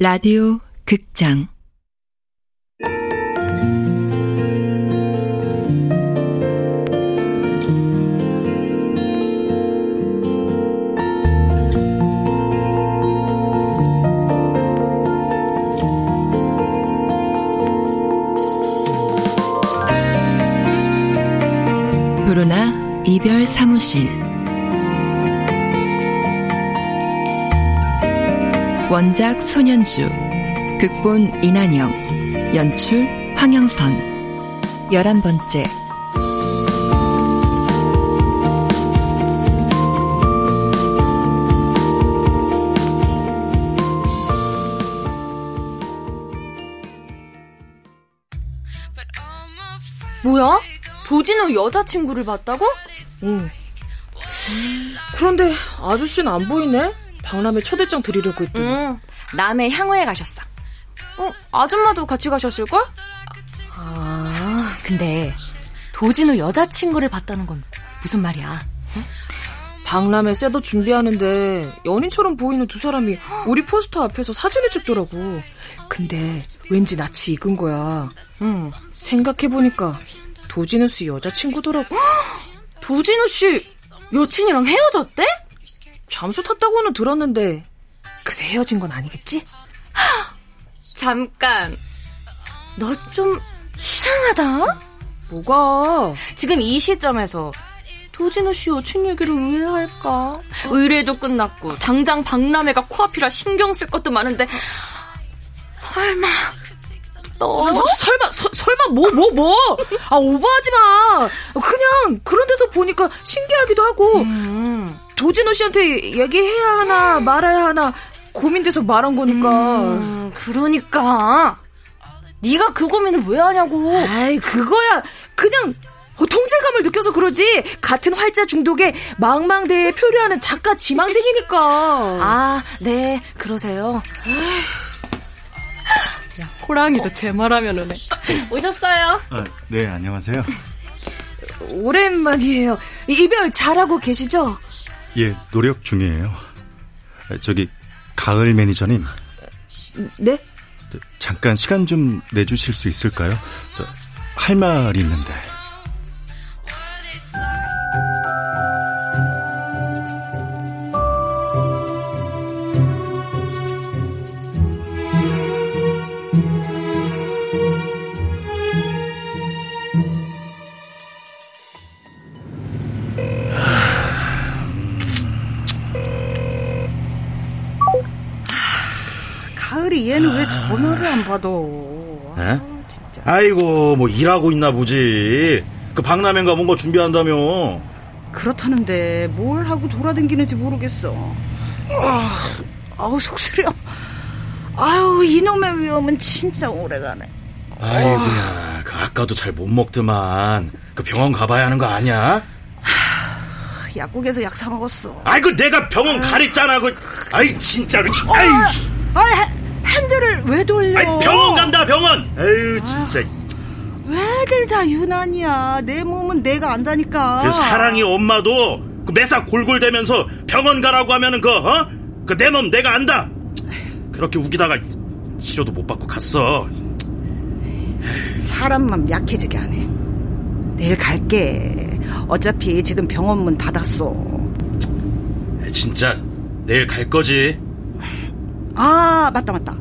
라디오 극장. 도로나 이별 사무실 원작 손현주 극본 이난영 연출 황영선 열한 번째 뭐야? 도진우 여자친구를 봤다고? 응. 그런데 아저씨는 안 보이네? 박람회 초대장 드리려고 했더니. 응. 남해 향후에 가셨어. 어, 아줌마도 같이 가셨을걸? 아, 근데 도진우 여자친구를 봤다는 건 무슨 말이야? 박람회 셋도 준비하는데 연인처럼 보이는 두 사람이 우리 포스터 앞에서 사진을 찍더라고. 근데 왠지 낯이 익은 거야. 응. 생각해보니까 도진우 씨 여자친구더라고. 도진우 씨 여친이랑 헤어졌대? 잠수 탔다고는 들었는데 그새 헤어진 건 아니겠지? 잠깐. 너 좀 수상하다? 뭐가? 지금 이 시점에서 도진우 씨 여친 얘기를 왜 할까? 의뢰도 끝났고 당장 박람회가 코앞이라 신경 쓸 것도 많은데 설마 너? 아, 서, 설마 서, 설마 뭐 뭐 뭐? 아 오버하지 마. 그냥 그런 데서 보니까 신기하기도 하고 음. 도진호 씨한테 얘기해야 하나 말아야 하나 고민돼서 말한 거니까. 음, 그러니까 네가 그 고민을 왜 하냐고. 아이 그거야 그냥 동질감을 느껴서 그러지 같은 활자 중독에 망망대해에 표류하는 작가 지망생이니까. 아, 네, 그러세요. 야, 호랑이도 제 말하면 오네. 오셨어요? 아, 네, 안녕하세요. 오랜만이에요. 이별 잘하고 계시죠? 예, 노력 중이에요. 아, 저기 가을 매니저님, 네? 저, 잠깐 시간 좀 내주실 수 있을까요? 저, 할 말이 있는데. 가을이 얘는 왜 전화를 안 받아? 에? 아, 진짜. 아이고 뭐 일하고 있나 보지 그 박람회인가 뭔가 준비한다며 그렇다는데 뭘 하고 돌아다니는지 모르겠어. 아, 아우 속쓰려. 아유 이놈의 위험은 진짜 오래가네. 아이고야 그 아까도 잘 못 먹더만 그 병원 가봐야 하는 거 아니야? 약국에서 약 사 먹었어. 아이고 내가 병원 가랬잖아 그 아이 진짜로 참. 아이, 아 핸- 핸들을 왜 돌려? 아이 병원 간다 병원 아유 진짜 왜들 다 유난이야. 내 몸은 내가 안다니까. 그 사랑이 엄마도 그 매사 골골대면서 병원 가라고 하면은 그 어? 그 내 몸 내가 안다 그렇게 우기다가 치료도 못 받고 갔어 사람 맘 약해지게 안 해. 내일 갈게. 어차피 지금 병원 문 닫았어. 진짜 내일 갈 거지 아 맞다 맞다.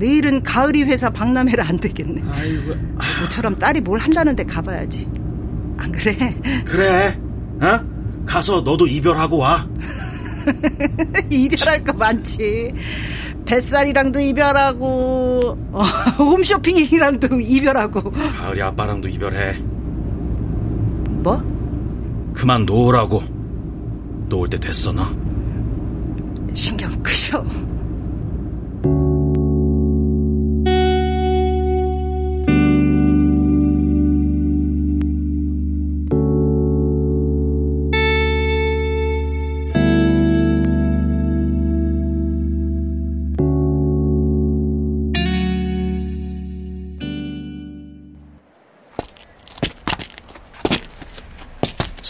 내일은 가을이 회사 박람회라 안 되겠네. 아이고 모처럼 딸이 뭘 한다는데 가봐야지. 안 그래? 그래 어? 가서 너도 이별하고 와 이별할 거 많지. 뱃살이랑도 이별하고, 어, 홈쇼핑이랑도 이별하고. 가을이 아빠랑도 이별해 뭐? 그만 놓으라고 놓을 때 됐어 너 신경 끄셔.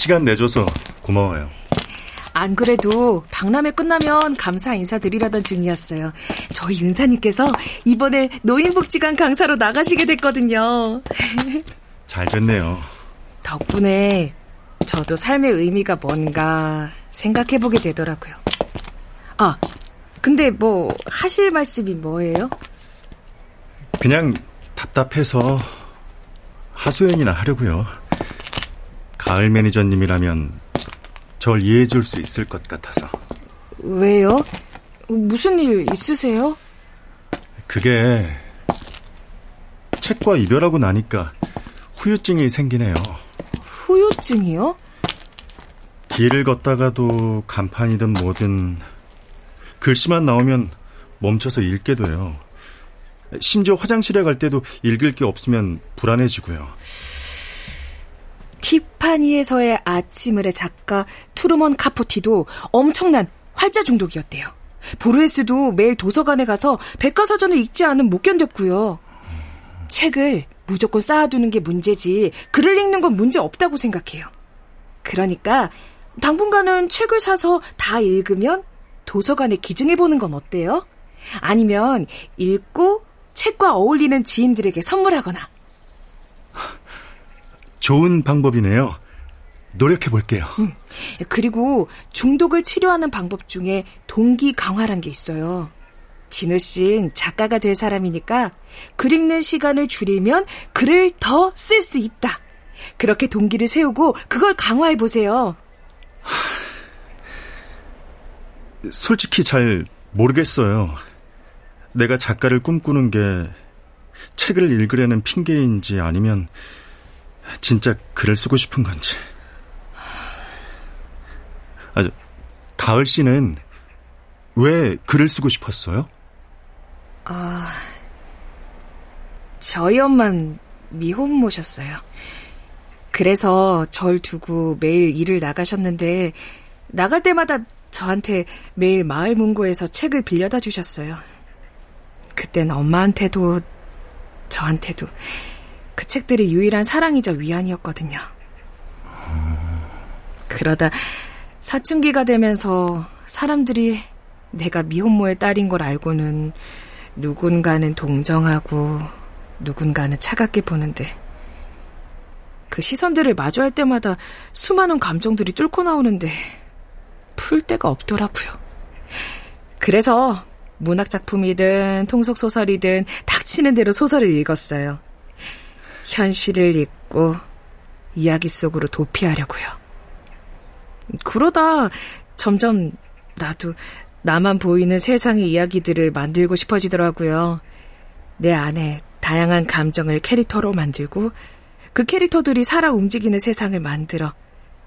시간 내줘서 고마워요. 안 그래도 박람회 끝나면 감사 인사드리려던 중이었어요. 저희 은사님께서 이번에 노인복지관 강사로 나가시게 됐거든요. 잘 됐네요. 덕분에 저도 삶의 의미가 뭔가 생각해보게 되더라고요. 아, 근데 뭐 하실 말씀이 뭐예요? 그냥 답답해서 하소연이나 하려고요. 가을 매니저님이라면 절 이해해 줄 수 있을 것 같아서. 왜요? 무슨 일 있으세요? 그게 책과 이별하고 나니까 후유증이 생기네요. 후유증이요? 길을 걷다가도 간판이든 뭐든 글씨만 나오면 멈춰서 읽게 돼요. 심지어 화장실에 갈 때도 읽을 게 없으면 불안해지고요. 티파니에서의 아침을의 작가 투르먼 카포티도 엄청난 활자 중독이었대요. 보르헤스도 매일 도서관에 가서 백과사전을 읽지 않으면 못 견뎠고요. 책을 무조건 쌓아두는 게 문제지 글을 읽는 건 문제 없다고 생각해요. 그러니까 당분간은 책을 사서 다 읽으면 도서관에 기증해보는 건 어때요? 아니면 읽고 책과 어울리는 지인들에게 선물하거나. 좋은 방법이네요. 노력해 볼게요. 음, 그리고 중독을 치료하는 방법 중에 동기 강화란 게 있어요. 진우 씨는 작가가 될 사람이니까 글 읽는 시간을 줄이면 글을 더 쓸 수 있다. 그렇게 동기를 세우고 그걸 강화해 보세요. 솔직히 잘 모르겠어요. 내가 작가를 꿈꾸는 게 책을 읽으려는 핑계인지 아니면 진짜 글을 쓰고 싶은 건지. 아, 가을 씨는 왜 글을 쓰고 싶었어요? 아, 저희 엄만 미혼 모셨어요. 그래서 절 두고 매일 일을 나가셨는데 나갈 때마다 저한테 매일 마을 문고에서 책을 빌려다 주셨어요. 그땐 엄마한테도 저한테도 그 책들이 유일한 사랑이자 위안이었거든요. 그러다 사춘기가 되면서 사람들이 내가 미혼모의 딸인 걸 알고는 누군가는 동정하고 누군가는 차갑게 보는데 그 시선들을 마주할 때마다 수많은 감정들이 뚫고 나오는데 풀 데가 없더라고요. 그래서 문학작품이든 통속소설이든 닥치는 대로 소설을 읽었어요. 현실을 잊고 이야기 속으로 도피하려고요. 그러다 점점 나도 나만 보이는 세상의 이야기들을 만들고 싶어지더라고요. 내 안에 다양한 감정을 캐릭터로 만들고 그 캐릭터들이 살아 움직이는 세상을 만들어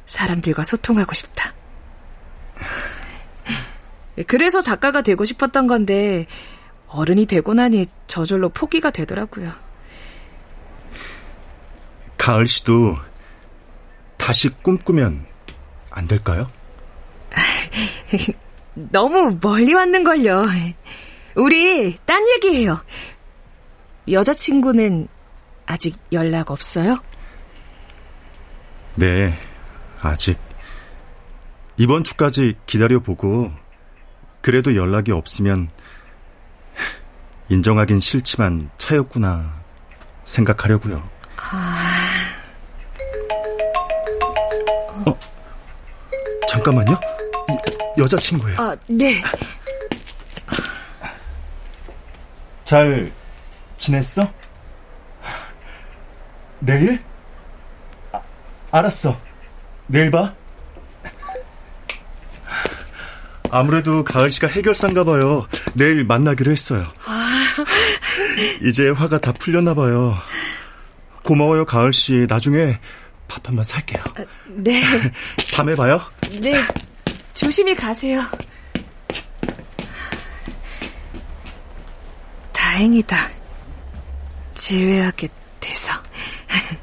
사람들과 소통하고 싶다. 그래서 작가가 되고 싶었던 건데 어른이 되고 나니 저절로 포기가 되더라고요. 가을 씨도 다시 꿈꾸면 안 될까요? 너무 멀리 왔는걸요. 우리 딴 얘기해요. 여자친구는 아직 연락 없어요? 네, 아직. 이번 주까지 기다려보고, 그래도 연락이 없으면, 인정하긴 싫지만 차였구나 생각하려고요. 아... 잠깐만요. 여자친구예요. 아, 네. 잘 지냈어? 내일? 아, 알았어. 내일 봐. 아무래도 가을 씨가 해결사인가 봐요. 내일 만나기로 했어요. 아... 이제 화가 다 풀렸나 봐요. 고마워요, 가을 씨. 나중에 밥 한번 살게요. 아, 네. 밤에 봐요. 네. 조심히 가세요. 다행이다. 제외하게 돼서.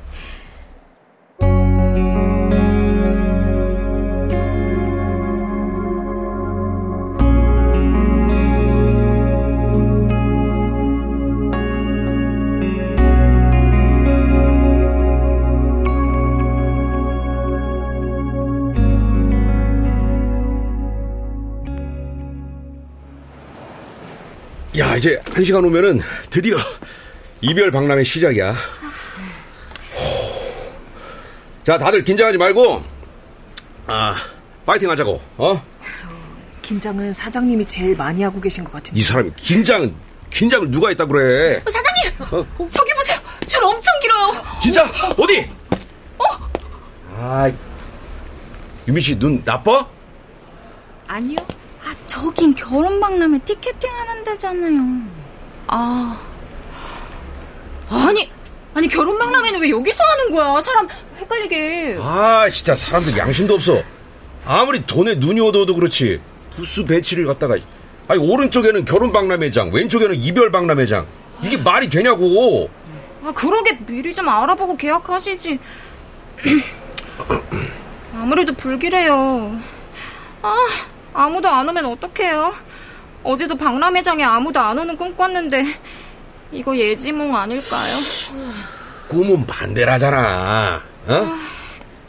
야, 이제 한 시간 오면은 드디어 이별 박람회 시작이야. 자, 다들 긴장하지 말고, 아, 파이팅 하자고, 어? 긴장은 사장님이 제일 많이 하고 계신 것 같은데. 이 사람이 긴장, 긴장을 누가 했다 그래? 어, 사장님! 어? 저기 보세요! 줄 엄청 길어요! 진짜? 어디? 어? 아, 유미 씨 눈 나빠? 아니요. 아, 저긴 결혼 박람회 티켓팅 하는 데잖아요. 아. 아니, 아니, 결혼 박람회는 왜 여기서 하는 거야? 사람 헷갈리게. 아, 진짜 사람들 양심도 없어. 아무리 돈에 눈이 어두워도 그렇지. 부스 배치를 갖다가. 아니, 오른쪽에는 결혼 박람회장, 왼쪽에는 이별 박람회장. 이게 말이 되냐고. 아, 그러게 미리 좀 알아보고 계약하시지. 아무래도 불길해요. 아, 아무도 안 오면 어떡해요? 어제도 박람회장에 아무도 안 오는 꿈 꿨는데 이거 예지몽 아닐까요? 꿈은 반대라잖아. 어?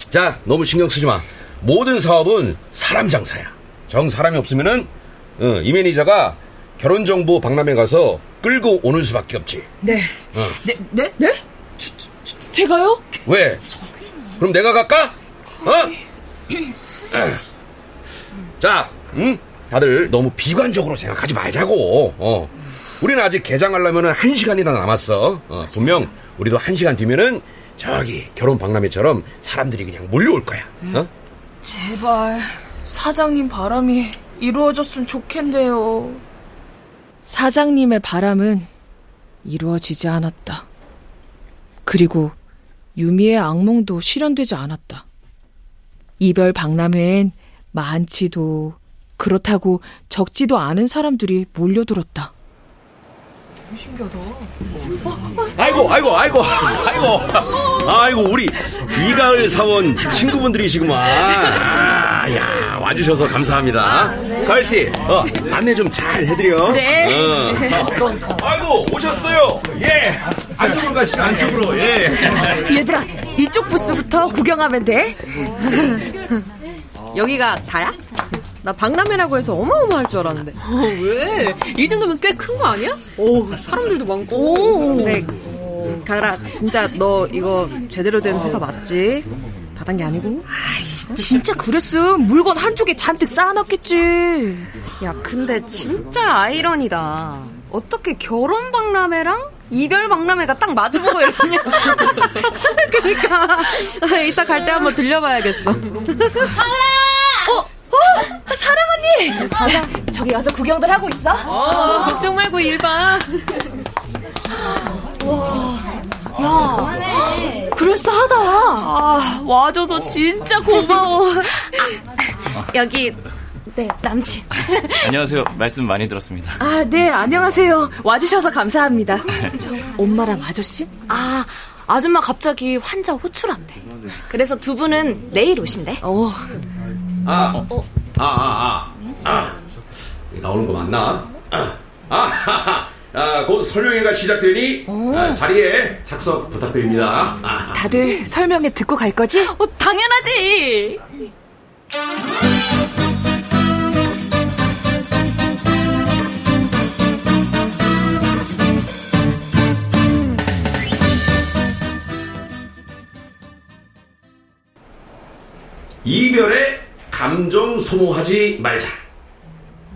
자, 너무 신경 쓰지 마. 모든 사업은 사람 장사야. 정 사람이 없으면은 어, 이 매니저가 결혼 정보 박람회 가서 끌고 오는 수밖에 없지. 네. 어. 네, 네, 네? 저, 저, 제가요? 왜? 그럼 내가 갈까? 어? 자, 응? 다들 너무 비관적으로 생각하지 말자고. 어. 우리는 아직 개장하려면 한 시간이나 남았어. 어, 분명 우리도 한 시간 뒤면은 저기 결혼 박람회처럼 사람들이 그냥 몰려올 거야. 어? 제발 사장님 바람이 이루어졌으면 좋겠네요. 사장님의 바람은 이루어지지 않았다. 그리고 유미의 악몽도 실현되지 않았다. 이별 박람회엔 많지도 그렇다고 적지도 않은 사람들이 몰려들었다. 신기하다. 아이고, 아이고, 아이고, 아이고, 아이고, 우리 이가을 사원 친구분들이시구만. 아, 야, 와주셔서 감사합니다. 아, 네. 가을 씨, 어, 안내 좀 잘 해드려. 네. 어. 아이고, 오셨어요. 예. 안쪽으로 가시죠, 안쪽으로, 예. 얘들아, 이쪽 부스부터 구경하면 돼. 여기가 다야? 나 박람회라고 해서 어마어마할 줄 알았는데. 어, 왜? 이 정도면 꽤 큰 거 아니야? 오, 사람들도 많고. 네. 가을아, 진짜 너 이거 제대로 된 회사 맞지? 다단 게 아니고? 아이, 진짜 그랬음. 물건 한쪽에 잔뜩 쌓아놨겠지. 야, 근데 진짜 아이러니다. 어떻게 결혼 박람회랑 이별 박람회가 딱 마주보고 이러냐. 그러니까. 이따 갈 때 한번 들려봐야겠어. 가을아! 어, 어, 사랑 언니. 가자. 저기 와서 구경들 하고 있어. 어, 걱정 말고 일 봐. 와, 야, 그럴싸하다. 아, 와줘서 진짜 고마워. 아, 여기 네, 남친. 아, 안녕하세요. 말씀 많이 들었습니다. 아, 네, 안녕하세요. 와주셔서 감사합니다. 저, 엄마랑 아저씨? 아, 아줌마 갑자기 환자 호출한대. 그래서 두 분은 내일 오신대. 어. 아, 어, 어. 아, 아, 아, 아. 나오는 거 맞나? 아, 아, 아, 곧 설명회가 시작되니 아, 자리에 착석 부탁드립니다. 아. 다들 설명회 듣고 갈 거지? 어, 당연하지. 이별에 감정 소모하지 말자.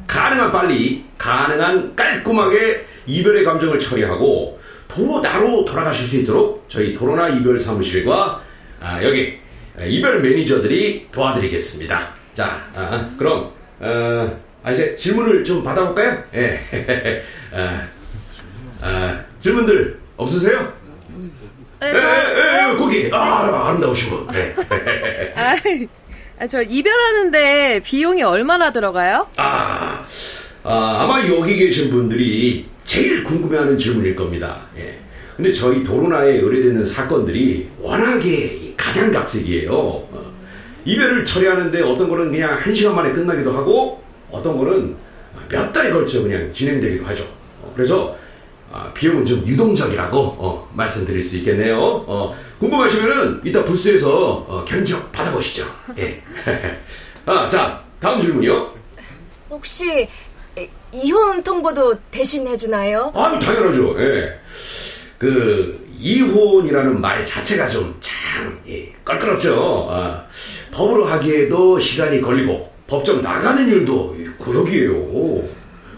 가능한 빨리, 가능한 깔끔하게 이별의 감정을 처리하고 도로 나로 돌아가실 수 있도록 저희 도로나 이별 사무실과 아, 여기 이별 매니저들이 도와드리겠습니다. 자, 아, 그럼 어, 아, 이제 질문을 좀 받아볼까요? 예. 아, 아, 질문들 없으세요? 네, 저, 에, 에, 거기 아, 아름다우시고. 네. 아, 저 이별하는데 비용이 얼마나 들어가요? 아, 아, 아 마 여기 계신 분들이 제일 궁금해하는 질문일 겁니다. 예. 근데 저희 도로나에 의뢰되는 사건들이 워낙에 각양각색이에요. 어. 이별을 처리하는데 어떤 거는 그냥 한 시간 만에 끝나기도 하고 어떤 거는 몇 달에 걸쳐 그냥 진행되기도 하죠. 어, 그래서 아, 비용은 좀 유동적이라고 어, 말씀드릴 수 있겠네요. 어, 궁금하시면은 이따 부스에서 어, 견적 받아보시죠. 예. 아, 자 다음 질문이요. 혹시 이혼 통보도 대신 해주나요? 아, 당연하죠. 예. 그 이혼이라는 말 자체가 좀참 예, 껄끄럽죠. 아, 법으로 하기에도 시간이 걸리고 법정 나가는 일도 고역이에요.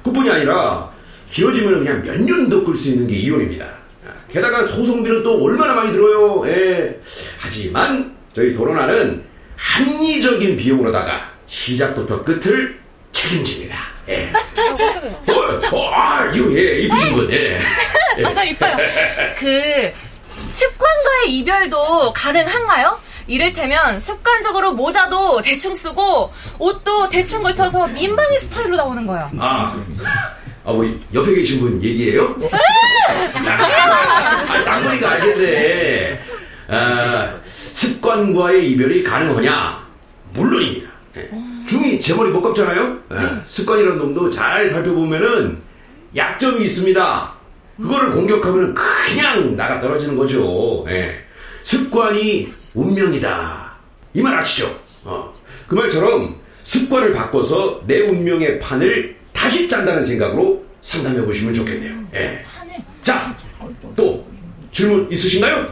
그뿐이 아니라 길어지면 그냥 몇 년도 끌 수 있는 게 이혼입니다. 아, 게다가 소송비는 또 얼마나 많이 들어요. 예. 하지만 저희 도로나는 합리적인 비용으로다가 시작부터 끝을 책임집니다. 예. 아, 저, 저, 저, 저. 어, 아, 이거, 예, 이쁘신 분, 예. 예. 맞아, 이뻐요. 그, 습관과의 이별도 가능한가요? 이를테면 습관적으로 모자도 대충 쓰고 옷도 대충 걸쳐서 민방위 스타일로 나오는 거야. 아, 아, 뭐 옆에 계신 분 얘기예요? 아, 딴거니까 알겠네. 아, 습관과의 이별이 가능하냐? 물론입니다. 예. 중이 제 머리 못 깎잖아요? 예. 습관이라는 놈도 잘 살펴보면은 약점이 있습니다. 그거를 공격하면 그냥 나가 떨어지는 거죠. 예. 습관이 운명이다. 이 말 아시죠? 어. 그 말처럼 습관을 바꿔서 내 운명의 판을 다시 짠다는 생각으로 상담해 보시면 좋겠네요. 예. 자, 또 질문 있으신가요?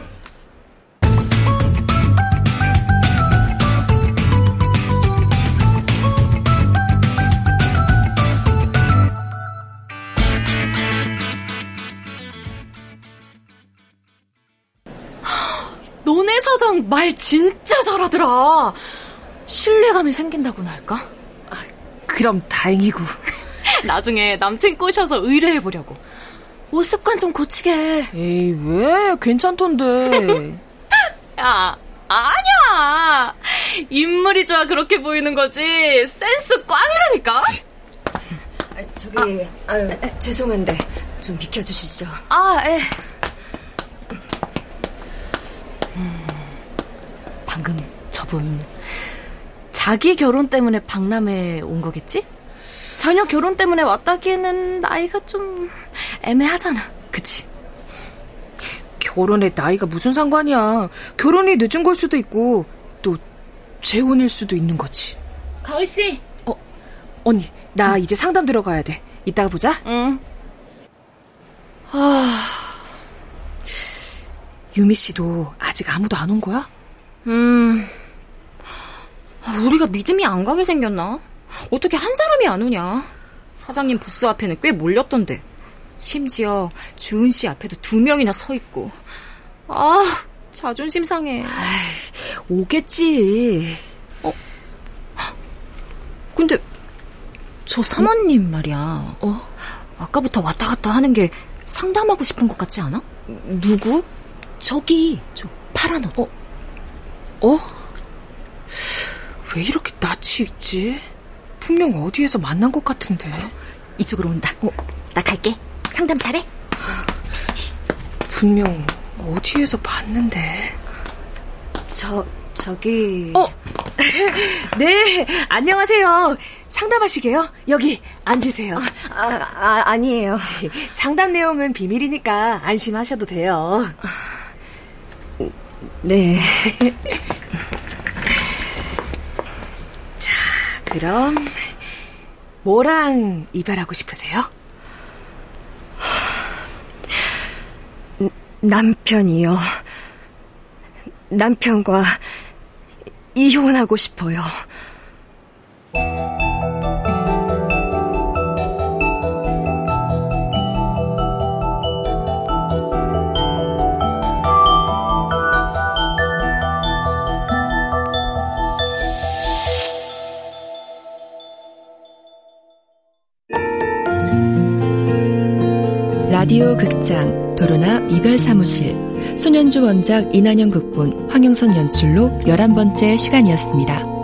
너네 사장 말 진짜 잘하더라. 신뢰감이 생긴다고나 할까? 아, 그럼 다행이고. 나중에 남친 꼬셔서 의뢰해보려고. 옷 습관 좀 고치게. 에이, 왜? 괜찮던데. 야, 아니야. 인물이 좋아 그렇게 보이는 거지. 센스 꽝이라니까. 아, 저기, 아, 아, 죄송한데 좀 비켜주시죠. 아, 예. 음, 방금 저분 자기 결혼 때문에 박람회 온 거겠지? 자녀 결혼 때문에 왔다기에는 나이가 좀 애매하잖아. 그치? 결혼에 나이가 무슨 상관이야. 결혼이 늦은 걸 수도 있고 또 재혼일 수도 있는 거지. 가을 씨. 어, 언니, 나 응. 이제 상담 들어가야 돼. 이따가 보자. 응. 아, 유미 씨도 아직 아무도 안 온 거야? 음, 우리가 믿음이 안 가게 생겼나? 어떻게 한 사람이 안 오냐? 사장님 부스 앞에는 꽤 몰렸던데. 심지어 주은 씨 앞에도 두 명이나 서 있고. 아, 자존심 상해. 아이, 오겠지. 어? 근데 저 사모님 말이야. 어? 아까부터 왔다 갔다 하는 게 상담하고 싶은 것 같지 않아? 누구? 저기, 저 파란 옷. 어? 어? 왜 이렇게 낯이 있지? 분명 어디에서 만난 것 같은데. 이쪽으로 온다. 어, 나 갈게. 상담 잘해? 분명 어디에서 봤는데. 저, 저기. 어! 네, 안녕하세요. 상담하시게요? 여기 앉으세요. 아, 아, 아 니에요. 상담 내용은 비밀이니까 안심하셔도 돼요. 네. 자, 그럼 뭐랑 이별하고 싶으세요? 남편이요. 남편과 이혼하고 싶어요. 라디오 극장 도로나 이별 사무실 소년주 원작 이난영 극본 황영선 연출로 11번째 시간이었습니다.